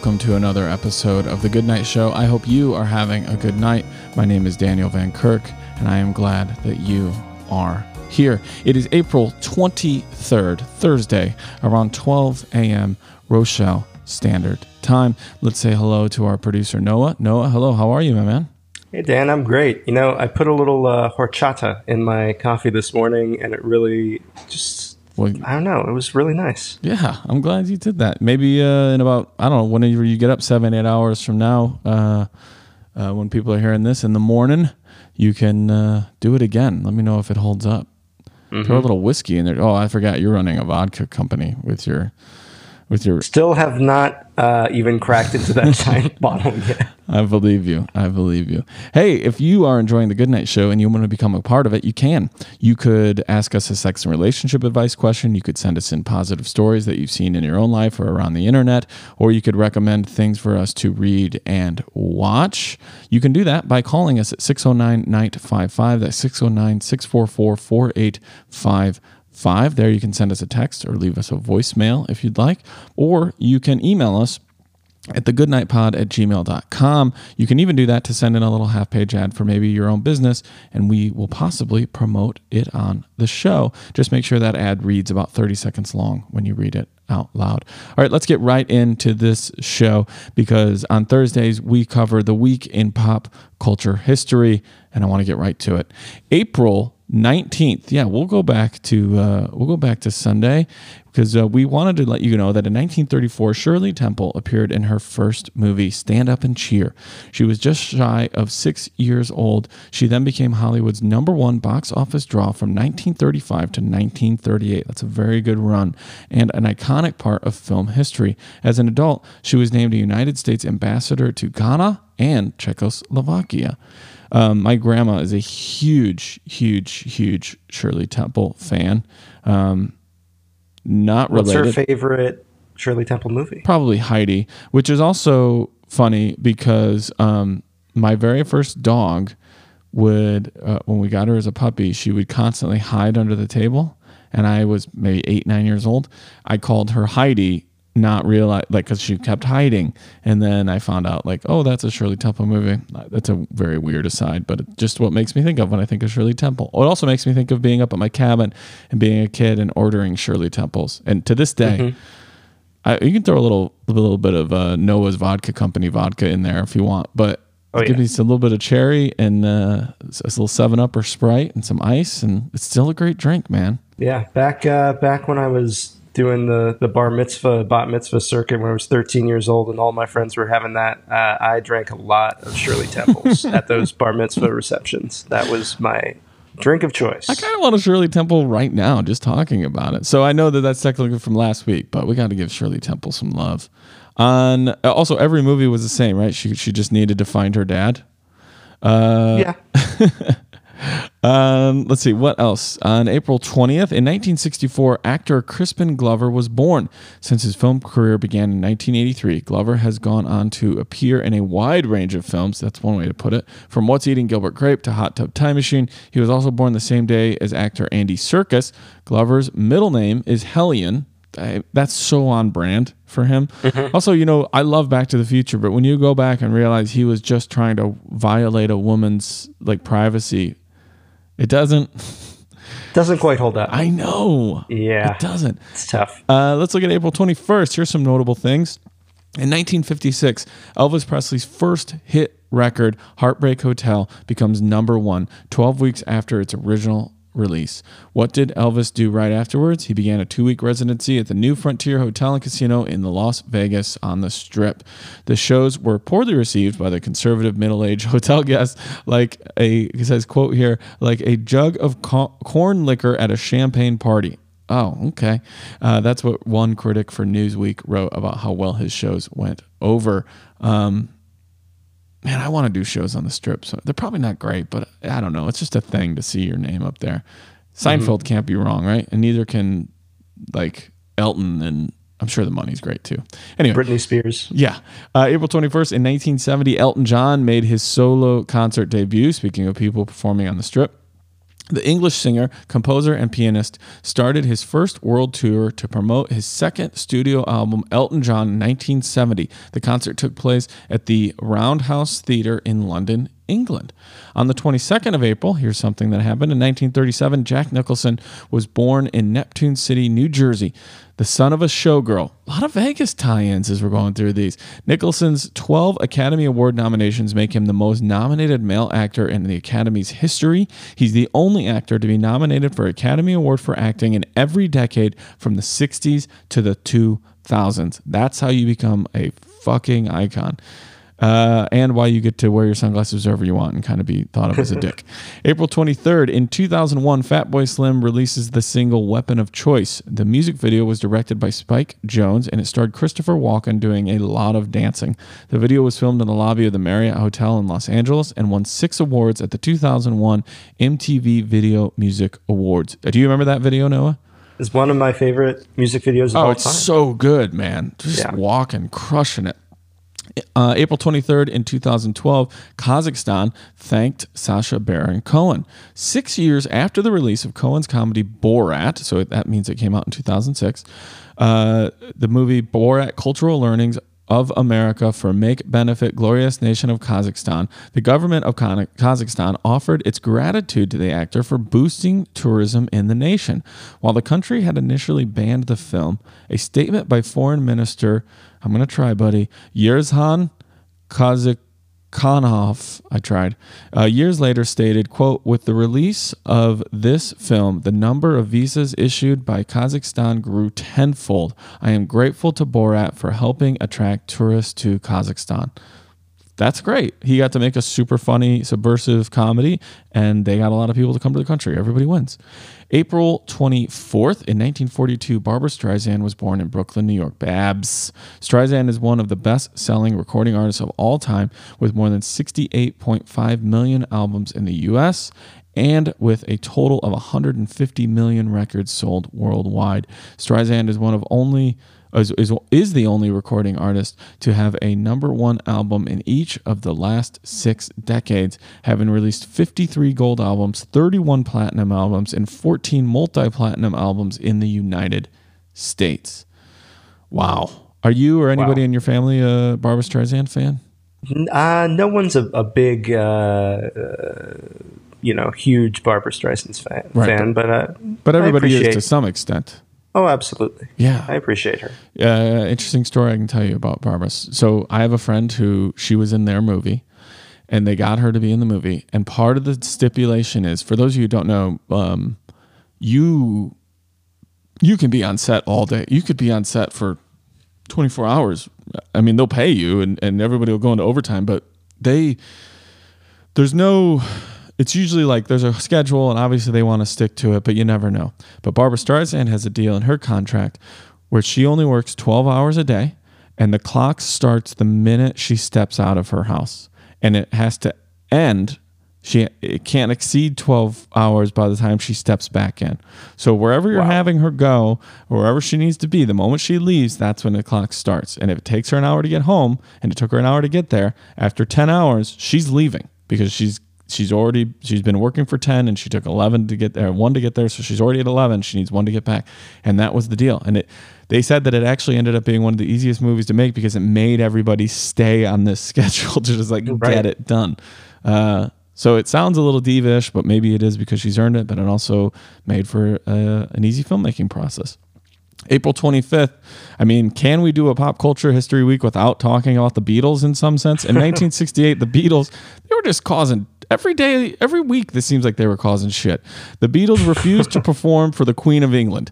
Welcome to another episode of The Good Night Show. I hope you are having a good night. My name is Daniel Van Kirk, and I am glad that you are here. It is April 23rd, Thursday, around 12 a.m. Rochelle Standard Time. Let's say hello to our producer, Noah. Noah, hello, how are you, my man? Hey Dan, I'm great. You know, I put a little uh, horchata in my coffee this morning, and it really just well, I don't know. It was really nice. Yeah, I'm glad you did that. Maybe uh, in about I don't know whenever you get up seven eight hours from now, uh, uh, when people are hearing this in the morning, you can uh, do it again. Let me know if it holds up. Mm-hmm. Throw a little whiskey in there. Oh, I forgot you're running a vodka company with your with your. Still have not uh, even cracked into that giant bottle yet. I believe you. I believe you. Hey, if you are enjoying the Goodnight Show and you want to become a part of it, you can. You could ask us a sex and relationship advice question. You could send us in positive stories that you've seen in your own life or around the internet, or you could recommend things for us to read and watch. You can do that by calling us at 609 955. That's 609 644 4855 five. There you can send us a text or leave us a voicemail if you'd like, or you can email us at thegoodnightpod at gmail.com. You can even do that to send in a little half page ad for maybe your own business, and we will possibly promote it on the show. Just make sure that ad reads about 30 seconds long when you read it out loud. All right, let's get right into this show because on Thursdays we cover the week in pop culture history, and I want to get right to it. April 19th. Yeah, we'll go back to uh, we'll go back to Sunday because uh, we wanted to let you know that in 1934 Shirley Temple appeared in her first movie Stand Up and Cheer. She was just shy of 6 years old. She then became Hollywood's number 1 box office draw from 1935 to 1938. That's a very good run and an iconic part of film history. As an adult, she was named a United States ambassador to Ghana and Czechoslovakia. Um, my grandma is a huge, huge, huge Shirley Temple fan. Um, not related. What's her favorite Shirley Temple movie? Probably Heidi, which is also funny because um, my very first dog would, uh, when we got her as a puppy, she would constantly hide under the table. And I was maybe eight, nine years old. I called her Heidi not realize like because she kept hiding. And then i found out like oh that's a shirley temple movie. That's a very weird aside but just what makes me think of when i think of shirley temple. It also makes me think of being up at my cabin and being a kid and ordering shirley temples. And to this day mm-hmm. I, you can throw a little a little bit of uh, noah's vodka company vodka in there if you want but oh, give yeah. me a little bit of cherry and uh, a little seven up or sprite and some ice and it's still a great drink man. Yeah back uh, back when i was doing the the bar mitzvah bat mitzvah circuit when I was 13 years old, and all my friends were having that. Uh, I drank a lot of Shirley Temples at those bar mitzvah receptions. That was my drink of choice. I kind of want a Shirley Temple right now, just talking about it. So I know that that's technically from last week, but we got to give Shirley Temple some love. On uh, also, every movie was the same, right? She she just needed to find her dad. Uh, yeah. Um, let's see what else. On April 20th, in 1964, actor Crispin Glover was born. Since his film career began in 1983, Glover has gone on to appear in a wide range of films. That's one way to put it. From What's Eating Gilbert Grape to Hot Tub Time Machine. He was also born the same day as actor Andy Serkis. Glover's middle name is Hellion. I, that's so on brand for him. Mm-hmm. Also, you know, I love Back to the Future, but when you go back and realize he was just trying to violate a woman's like privacy it doesn't. Doesn't quite hold up. I know. Yeah. It doesn't. It's tough. Uh, let's look at April 21st. Here's some notable things. In 1956, Elvis Presley's first hit record, Heartbreak Hotel, becomes number one 12 weeks after its original release. What did Elvis do right afterwards? He began a two week residency at the New Frontier Hotel and Casino in the Las Vegas on the Strip. The shows were poorly received by the conservative middle aged hotel guests, like a, he says, quote here, like a jug of co- corn liquor at a champagne party. Oh, okay. Uh, that's what one critic for Newsweek wrote about how well his shows went over. Um, man, I want to do shows on the strip. So they're probably not great, but I don't know. It's just a thing to see your name up there. Seinfeld mm-hmm. can't be wrong, right? And neither can like Elton and I'm sure the money's great too. Anyway, Britney Spears. Yeah. Uh, April 21st in 1970, Elton John made his solo concert debut. Speaking of people performing on the strip. The English singer, composer, and pianist started his first world tour to promote his second studio album, Elton John, in 1970. The concert took place at the Roundhouse Theatre in London, England. On the 22nd of April, here's something that happened. In 1937, Jack Nicholson was born in Neptune City, New Jersey, the son of a showgirl. A lot of Vegas tie ins as we're going through these. Nicholson's 12 Academy Award nominations make him the most nominated male actor in the Academy's history. He's the only actor to be nominated for Academy Award for acting in every decade from the 60s to the 2000s. That's how you become a fucking icon uh, and why you get to wear your sunglasses wherever you want and kind of be thought of as a dick. April 23rd, in 2001, Fatboy Slim releases the single Weapon of Choice. The music video was directed by Spike Jonze and it starred Christopher Walken doing a lot of dancing. The video was filmed in the lobby of the Marriott Hotel in Los Angeles and won six awards at the 2001 MTV Video Music Awards. Uh, do you remember that video, Noah? It's one of my favorite music videos of oh, all it's so good, man. Just Yeah. walking, crushing it. Uh, April 23rd in 2012, Kazakhstan thanked Sacha Baron Cohen. Six years after the release of Cohen's comedy Borat, so that means it came out in 2006, uh, the movie Borat Cultural Learnings of America for Make Benefit Glorious Nation of Kazakhstan, the government of Kazakhstan offered its gratitude to the actor for boosting tourism in the nation. While the country had initially banned the film, a statement by Foreign Minister, I'm going to try, buddy, Yerzhan Kazakhanov, I tried, uh, years later stated, quote, with the release of this film, the number of visas issued by Kazakhstan grew tenfold. I am grateful to Borat for helping attract tourists to Kazakhstan. That's great. He got to make a super funny, subversive comedy, and they got a lot of people to come to the country. Everybody wins. April 24th, in 1942, Barbra Streisand was born in Brooklyn, New York. Babs. Streisand is one of the best selling recording artists of all time, with more than 68.5 million albums in the US and with a total of 150 million records sold worldwide. Streisand is one of only is, is, is the only recording artist to have a number one album in each of the last six decades, having released 53 gold albums, 31 platinum albums, and 14 multi platinum albums in the United States. Wow. Are you or anybody Wow. in your family a Barbra Streisand fan? Uh, no one's a, a big, uh, uh, you know, huge Barbra Streisand fan, Right, fan but uh, But everybody is to some extent. Oh, absolutely. Yeah. I appreciate her. uh, interesting story I can tell you about Barbra. So I have a friend who she was in their movie, and they got her to be in the movie. And part of the stipulation is, for those of you who don't know, um, you you can be on set all day. You could be on set for twenty four hours. I mean, they'll pay you, and and everybody will go into overtime, but they there's no it's usually like there's a schedule and obviously they want to stick to it but you never know. But barbra streisand has a deal in her contract where she only works 12 hours a day and the clock starts the minute she steps out of her house. And it has to end she it can't exceed 12 hours by the time she steps back in. So wherever you're Wow. having her go wherever she needs to be the moment she leaves that's when the clock starts. And if it takes her an hour to get home and it took her an hour to get there after 10 hours she's leaving because she's she's already she's been working for 10 and she took 11 to get there one to get there so she's already at 11 she needs one to get back. And that was the deal. And it they said that it actually ended up being one of the easiest movies to make because it made everybody stay on this schedule to just like get it done. Uh, so it sounds a little divish but maybe it is because she's earned it but it also made for uh, an easy filmmaking process. April 25th. I mean, can we do a pop culture history week without talking about the Beatles in some sense? In 1968, the Beatles, they were just causing every day, every week, this seems like they were causing shit. The Beatles refused to perform for the Queen of England.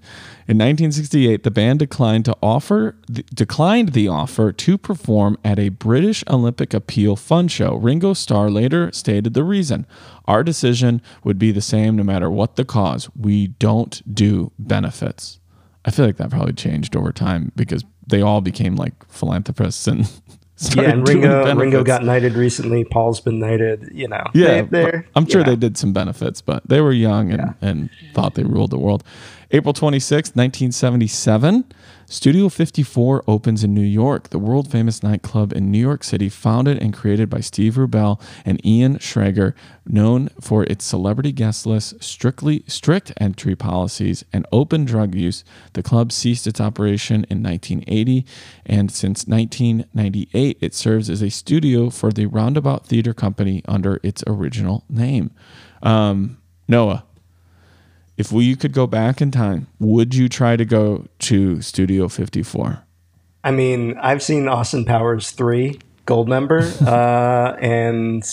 In 1968, the band declined to offer declined the offer to perform at a British Olympic Appeal Fund show. Ringo Starr later stated the reason: "Our decision would be the same no matter what the cause. We don't do benefits." I feel like that probably changed over time because they all became like philanthropists and yeah, and Ringo Ringo got knighted recently. Paul's been knighted. You know, yeah. they, I'm sure know. they did some benefits, but they were young and, and thought they ruled the world. April 26th, 1977, Studio 54 opens in New York, the world famous nightclub in New York City, founded and created by Steve Rubell and Ian Schrager, known for its celebrity guest list, strictly strict entry policies, and open drug use. The club ceased its operation in 1980, and since 1998, it serves as a studio for the Roundabout Theater Company under its original name. Um, Noah, if we, you could go back in time, would you try to go to Studio 54? I mean, I've seen Austin Powers 3 Goldmember, uh, and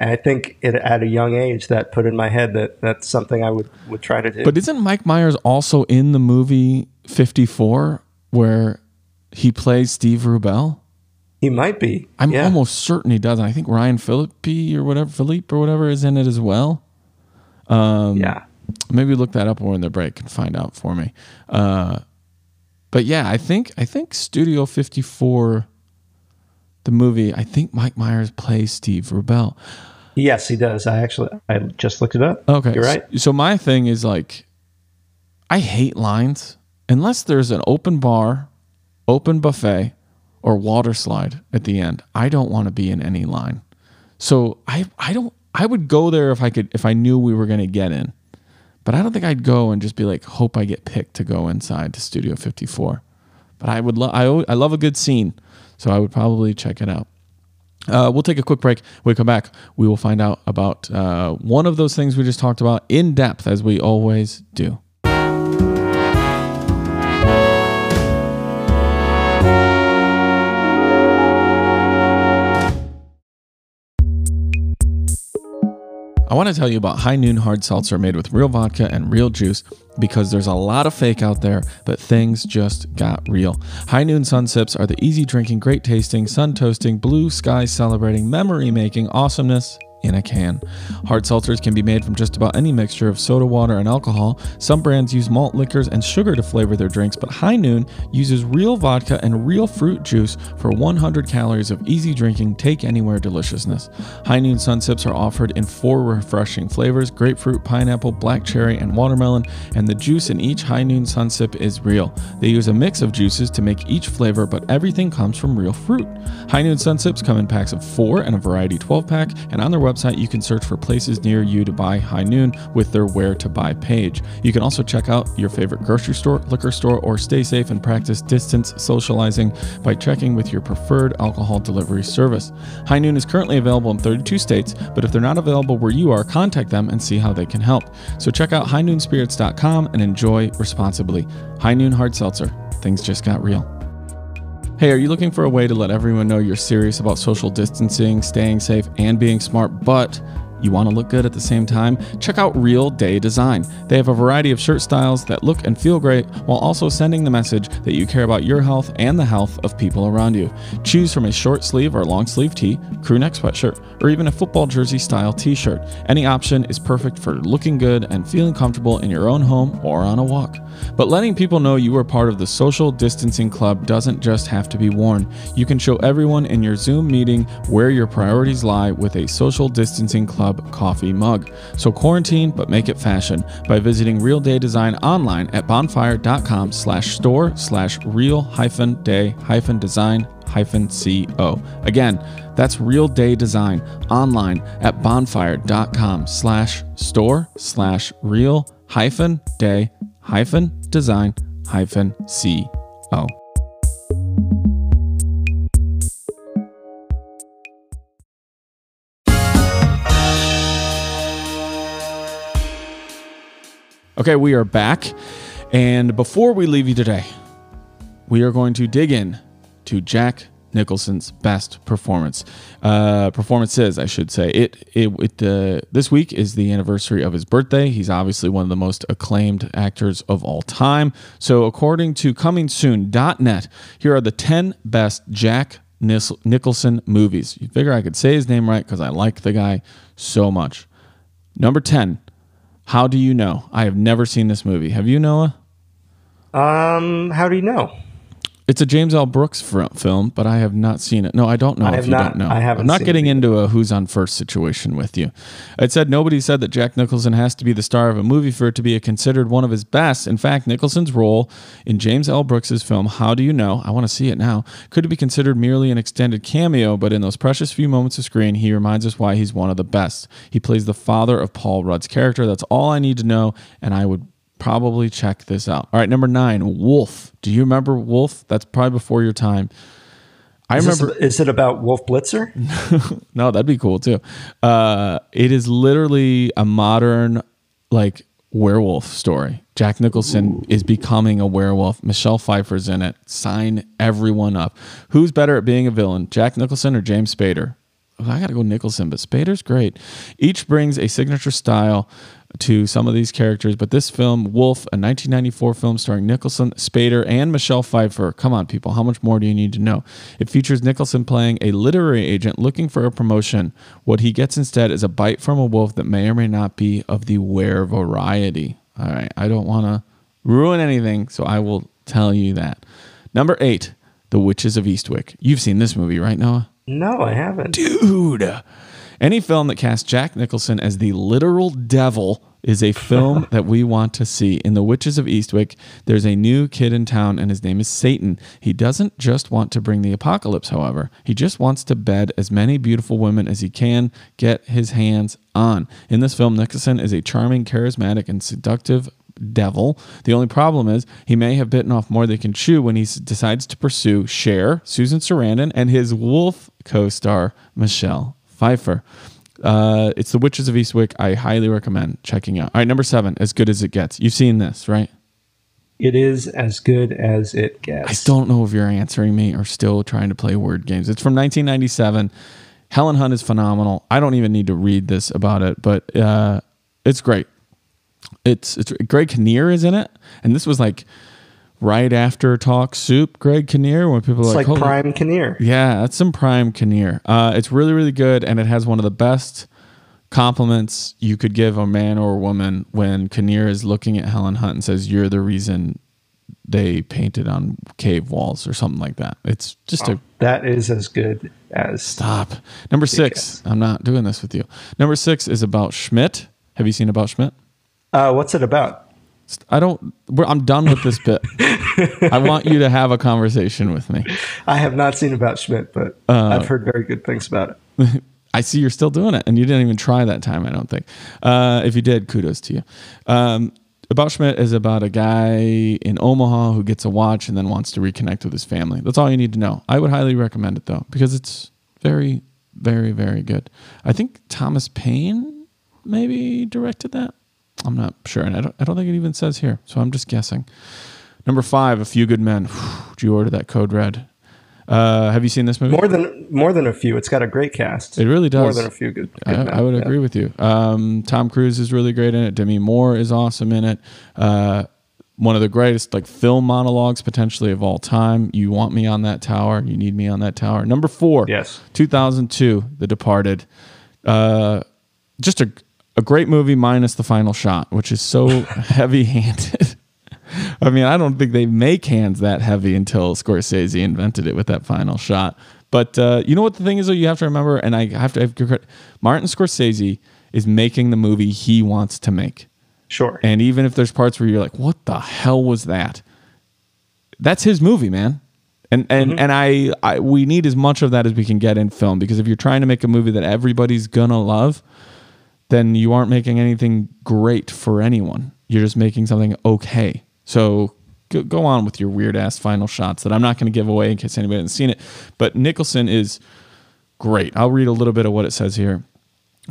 I think it, at a young age that put in my head that that's something I would, would try to do. But isn't Mike Myers also in the movie 54 where he plays Steve Rubell? He might be. I'm yeah. almost certain he does. I think Ryan Phillippe or whatever, Philippe or whatever is in it as well. Um, yeah. Maybe look that up in the break and find out for me. Uh, but yeah, I think I think Studio 54, the movie. I think Mike Myers plays Steve Rubell. Yes, he does. I actually I just looked it up. Okay, you're right. So, so my thing is like, I hate lines unless there's an open bar, open buffet, or water slide at the end. I don't want to be in any line. So I I don't I would go there if I could if I knew we were going to get in. But I don't think I'd go and just be like, hope I get picked to go inside to Studio 54. But I would love, I, I love a good scene, so I would probably check it out. Uh, we'll take a quick break. When we come back, we will find out about uh, one of those things we just talked about in depth, as we always do. Want to tell you about High Noon Hard Seltzer made with real vodka and real juice because there's a lot of fake out there, but things just got real. High Noon Sun Sips are the easy drinking, great tasting, sun toasting, blue sky celebrating, memory making awesomeness in a can. Hard seltzers can be made from just about any mixture of soda water and alcohol. Some brands use malt liquors and sugar to flavor their drinks, but High Noon uses real vodka and real fruit juice for 100 calories of easy drinking, take anywhere deliciousness. High Noon Sun Sips are offered in four refreshing flavors grapefruit, pineapple, black cherry, and watermelon, and the juice in each High Noon Sun Sip is real. They use a mix of juices to make each flavor, but everything comes from real fruit. High Noon Sun Sips come in packs of four and a variety 12 pack, and on their website you can search for places near you to buy High Noon with their Where to Buy page. You can also check out your favorite grocery store, liquor store, or stay safe and practice distance socializing by checking with your preferred alcohol delivery service. High Noon is currently available in 32 states, but if they're not available where you are, contact them and see how they can help. So check out highnoonspirits.com and enjoy responsibly. High Noon Hard Seltzer. Things just got real. Hey, are you looking for a way to let everyone know you're serious about social distancing, staying safe, and being smart, but you want to look good at the same time? Check out Real Day Design. They have a variety of shirt styles that look and feel great while also sending the message that you care about your health and the health of people around you. Choose from a short sleeve or long sleeve tee, crew neck sweatshirt, or even a football jersey style t shirt. Any option is perfect for looking good and feeling comfortable in your own home or on a walk. But letting people know you are part of the social distancing club doesn't just have to be worn. You can show everyone in your Zoom meeting where your priorities lie with a social distancing club coffee mug. So quarantine, but make it fashion by visiting Real Day Design online at bonfire.com slash store slash real hyphen day hyphen design hyphen co. Again, that's Real Day Design online at bonfire.com slash store slash real hyphen day hyphen design hyphen co. Okay, we are back. And before we leave you today, we are going to dig in to Jack Nicholson's best performance. Uh, performances, I should say. It it, it uh, this week is the anniversary of his birthday. He's obviously one of the most acclaimed actors of all time. So, according to ComingSoon.net, here are the ten best Jack Nicholson movies. You figure I could say his name right because I like the guy so much. Number ten. How do you know? I have never seen this movie. Have you, Noah? Um, how do you know? It's a James L. Brooks film, but I have not seen it. No, I don't know I if have you not- don't know. I haven't I'm not getting into a who's on first situation with you. It said nobody said that Jack Nicholson has to be the star of a movie for it to be considered one of his best. In fact, Nicholson's role in James L. Brooks's film How Do You Know? I want to see it now. Could be considered merely an extended cameo, but in those precious few moments of screen, he reminds us why he's one of the best. He plays the father of Paul Rudd's character. That's all I need to know, and I would probably check this out. All right, number nine, Wolf. Do you remember Wolf? That's probably before your time. I Is, this- remember. is it about Wolf Blitzer? no, that'd be cool too. Uh, it is literally a modern, like werewolf story. Jack Nicholson is becoming a werewolf. Michelle Pfeiffer's in it. Sign everyone up. Who's better at being a villain, Jack Nicholson or James Spader? I got to go Nicholson, but Spader's great. Each brings a signature style to some of these characters, but this film, Wolf, a 1994 film starring Nicholson, Spader, and Michelle Pfeiffer. Come on, people, how much more do you need to know? It features Nicholson playing a literary agent looking for a promotion. What he gets instead is a bite from a wolf that may or may not be of the were variety. All right, I don't want to ruin anything, so I will tell you that. Number eight, The Witches of Eastwick. You've seen this movie, right, Noah? No, I haven't. dude. Any film that casts Jack Nicholson as the literal devil is a film that we want to see. In The Witches of Eastwick, there's a new kid in town and his name is Satan. He doesn't just want to bring the apocalypse, however. He just wants to bed as many beautiful women as he can get his hands on. In this film, Nicholson is a charming, charismatic, and seductive devil. The only problem is he may have bitten off more than he can chew when he decides to pursue Cher, Susan Sarandon, and his wolf co-star Michelle Pfeiffer. Uh, it's The Witches of Eastwick. I highly recommend checking out. All right, number seven, As Good as It Gets. You've seen this, right? It is as good as it gets. I don't know if you're answering me or still trying to play word games. It's from 1997. Helen Hunt is phenomenal. I don't even need to read this about it, but uh, it's great. It's it's Greg Kinnear is in it, and this was like right after Talk Soup. Greg Kinnear, when people It's are like, like, Prime Kinnear. yeah, that's some prime Kinnear. Uh, it's really, really good, and it has one of the best compliments you could give a man or a woman when Kinnear is looking at Helen Hunt and says, "You're the reason they painted on cave walls" or something like that. It's just a That is as good as. stop. Number six. I'm not doing this with you. Number six is about Schmidt. Have you seen about Schmidt? Uh, what's it about? I don't. We're, I'm done with this bit. I want you to have a conversation with me. I have not seen about Schmidt, but Uh, I've heard very good things about it. I see you're still doing it, and you didn't even try that time. I don't think. Uh, if you did, kudos to you. Um, about Schmidt is about a guy in Omaha who gets a watch and then wants to reconnect with his family. That's all you need to know. I would highly recommend it though because it's very, very, very good. I think Thomas Paine maybe directed that. I'm not sure, and I don't. I don't think it even says here, so I'm just guessing. Number five, A Few Good Men. Did you order that code red? Uh, have you seen this movie? More than more than a few. It's got a great cast. It really does. More than a few good. good I, men, I would yeah. agree with you. Um, Tom Cruise is really great in it. Demi Moore is awesome in it. Uh, one of the greatest like film monologues potentially of all time. You want me on that tower. You need me on that tower. Number four. Yes. 2002, The Departed. Uh, just a a great movie minus the final shot, which is so heavy-handed. I mean, I don't think they make hands that heavy until Scorsese invented it with that final shot. But uh, you know what the thing is, though, you have to remember, and I have to have credit. Martin Scorsese is making the movie he wants to make, Sure. and even if there's parts where you're like, "What the hell was that?" That's his movie, man. And and and I, I we need as much of that as we can get in film because if you're trying to make a movie that everybody's gonna love, then you aren't making anything great for anyone. You're just making something okay. So go, go on with your weird ass final shots that I'm not going to give away in case anybody hasn't seen it. But Nicholson is great. I'll read a little bit of what it says here.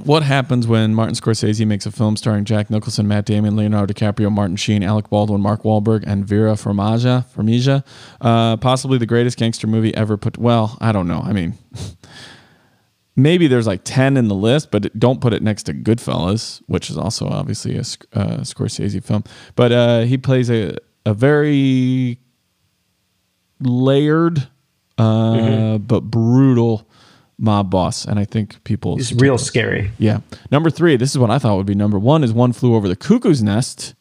What happens when Martin Scorsese makes a film starring Jack Nicholson, Matt Damon, Leonardo DiCaprio, Martin Sheen, Alec Baldwin, Mark Wahlberg, and Vera Farmiga? Farmiga, uh, possibly the greatest gangster movie ever put. Well, I don't know. I mean, maybe there's like 10 in the list, but don't put it next to Goodfellas, which is also obviously a uh, Scorsese film. But uh, he plays a, a very layered uh, but brutal mob boss. And I think people. He's real scary. Yeah. Number three, this is what I thought would be number one, is One Flew Over the Cuckoo's Nest.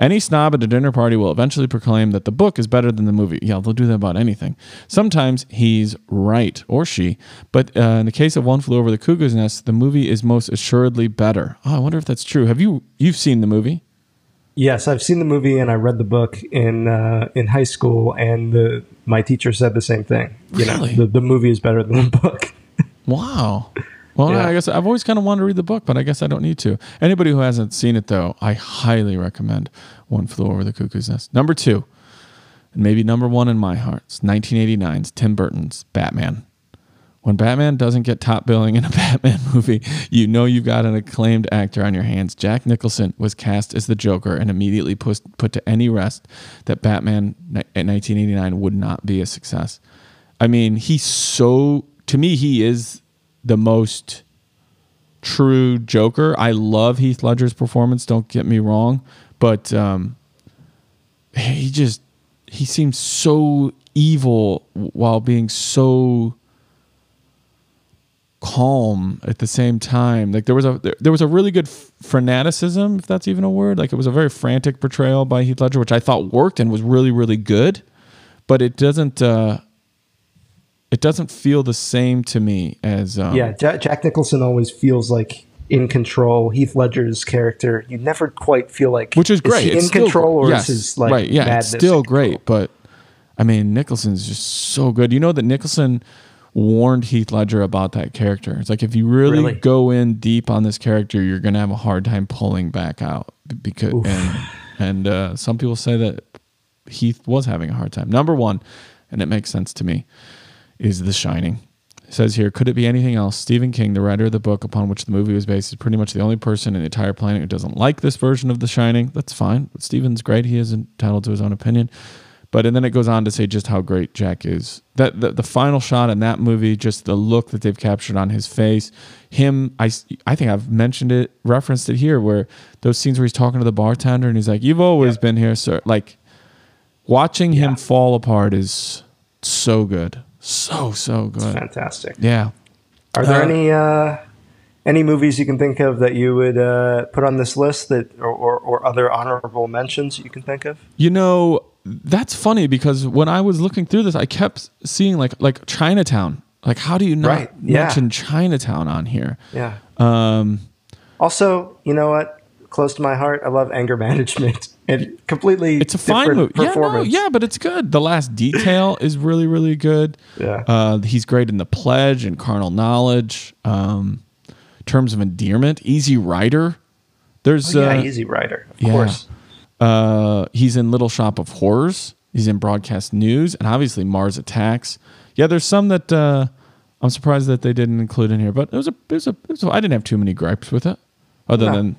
Any snob at a dinner party will eventually proclaim that the book is better than the movie. Yeah, they'll do that about anything. Sometimes he's right, or she, but uh, in the case of One Flew Over the Cuckoo's Nest, the movie is most assuredly better. Oh, I wonder if that's true. Have you you've seen the movie? Yes, I've seen the movie and I read the book in uh, in high school, and the my teacher said the same thing. You Really? know, the, the movie is better than the book. Wow. Well, Yeah. I guess I've always kind of wanted to read the book, but I guess I don't need to. Anybody who hasn't seen it, though, I highly recommend One Flew Over the Cuckoo's Nest. Number two, and maybe number one in my heart, it's 1989's Tim Burton's Batman. When Batman doesn't get top billing in a Batman movie, you know you've got an acclaimed actor on your hands. Jack Nicholson was cast as the Joker and immediately put, put to any rest that Batman in 1989 would not be a success. I mean, he's so, to me, he is the most true Joker. I love Heath Ledger's performance, don't get me wrong, but um, he just, he seems so evil while being so calm at the same time. Like there was a there, there was a really good f- if that's even a word. Like it was a very frantic portrayal by Heath Ledger, which I thought worked and was really really good. But it doesn't uh, it doesn't feel the same to me as um, yeah, Jack, Jack Nicholson always feels like in control. Heath Ledger's character, you never quite feel like which is great. it's in still- control or yes, is his like right? Yeah, it's still great. But I mean, Nicholson's just so good. You know that Nicholson warned Heath Ledger about that character. It's like if you really, Really? go in deep on this character, you're gonna have a hard time pulling back out because and and uh, some people say that Heath was having a hard time. Number one, and it makes sense to me, is The Shining. It says here, could it be anything else? Stephen King, the writer of the book upon which the movie was based, is pretty much the only person in the entire planet who doesn't like this version of The Shining. That's fine. But Stephen's great. He is entitled to his own opinion. But and then it goes on to say just how great Jack is. That the, the final shot in that movie, just the look that they've captured on his face, him. I I think I've mentioned it, referenced it here, where those scenes where he's talking to the bartender and he's like, "You've always been here, sir." Like watching him fall apart is so good, so so good. Fantastic. Yeah. Are there Uh, any uh, any movies you can think of that you would uh, put on this list that or, or, or other honorable mentions you can think of? You know, that's funny because when I was looking through this, I kept seeing like like Chinatown. Like, how do you not Right, yeah. mention Chinatown on here? Yeah. Um, Also, you know what? Close to my heart. I love anger management and completely. it's a fine movie. Yeah, no, yeah, but it's good. The Last Detail is really, really good. Yeah. Uh, he's great in The Pledge and Carnal Knowledge. Um, Terms of Endearment, Easy Rider. There's Oh, yeah, uh, Easy Rider, of yeah. course. Uh, he's in Little Shop of Horrors. He's in Broadcast News, and obviously Mars Attacks. Yeah, there's some that uh, I'm surprised that they didn't include in here, but it was a, it was a, it was a I didn't have too many gripes with it, other No. than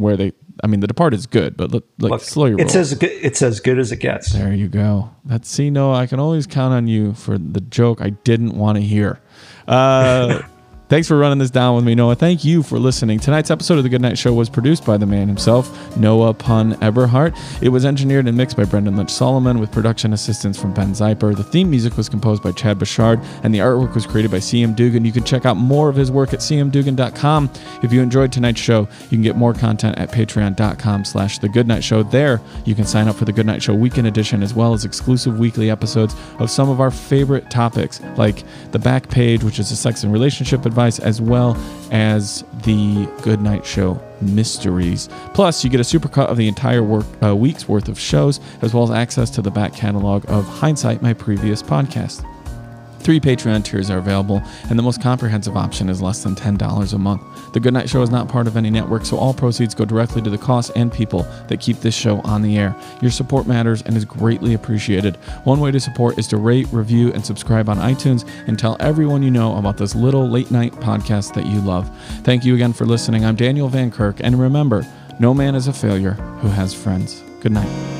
where they. I mean, The Departed is good, but look, like Look, slow your roll. it's as good. It's as good as it gets. there you go. That's see, no, I can always count on you for the joke I didn't want to hear. Uh, Thanks for running this down with me, Noah. Thank you for listening. Tonight's episode of The Good Night Show was produced by the man himself, Noah Pun Eberhart. It was engineered and mixed by Brendan Lynch Solomon with production assistance from Ben Zeiper. The theme music was composed by Chad Bouchard, and the artwork was created by CM Dugan. You can check out more of his work at cmdugan.com. If you enjoyed tonight's show, you can get more content at patreon.com slash The Good Night Show. There, you can sign up for The Good Night Show Weekend Edition as well as exclusive weekly episodes of some of our favorite topics, like the back page, which is a sex and relationship advice, as well as the Good Night Show mysteries. Plus, you get a supercut of the entire work, uh, week's worth of shows, as well as access to the back catalog of Hindsight, my previous podcast. Three Patreon tiers are available, and the most comprehensive option is less than $10 a month. The Goodnight Show is not part of any network, so all proceeds go directly to the costs and people that keep this show on the air. Your support matters and is greatly appreciated. One way to support is to rate, review, and subscribe on iTunes and tell everyone you know about this little late night podcast that you love. Thank you again for listening. I'm Daniel Van Kirk, and remember, no man is a failure who has friends. Good night.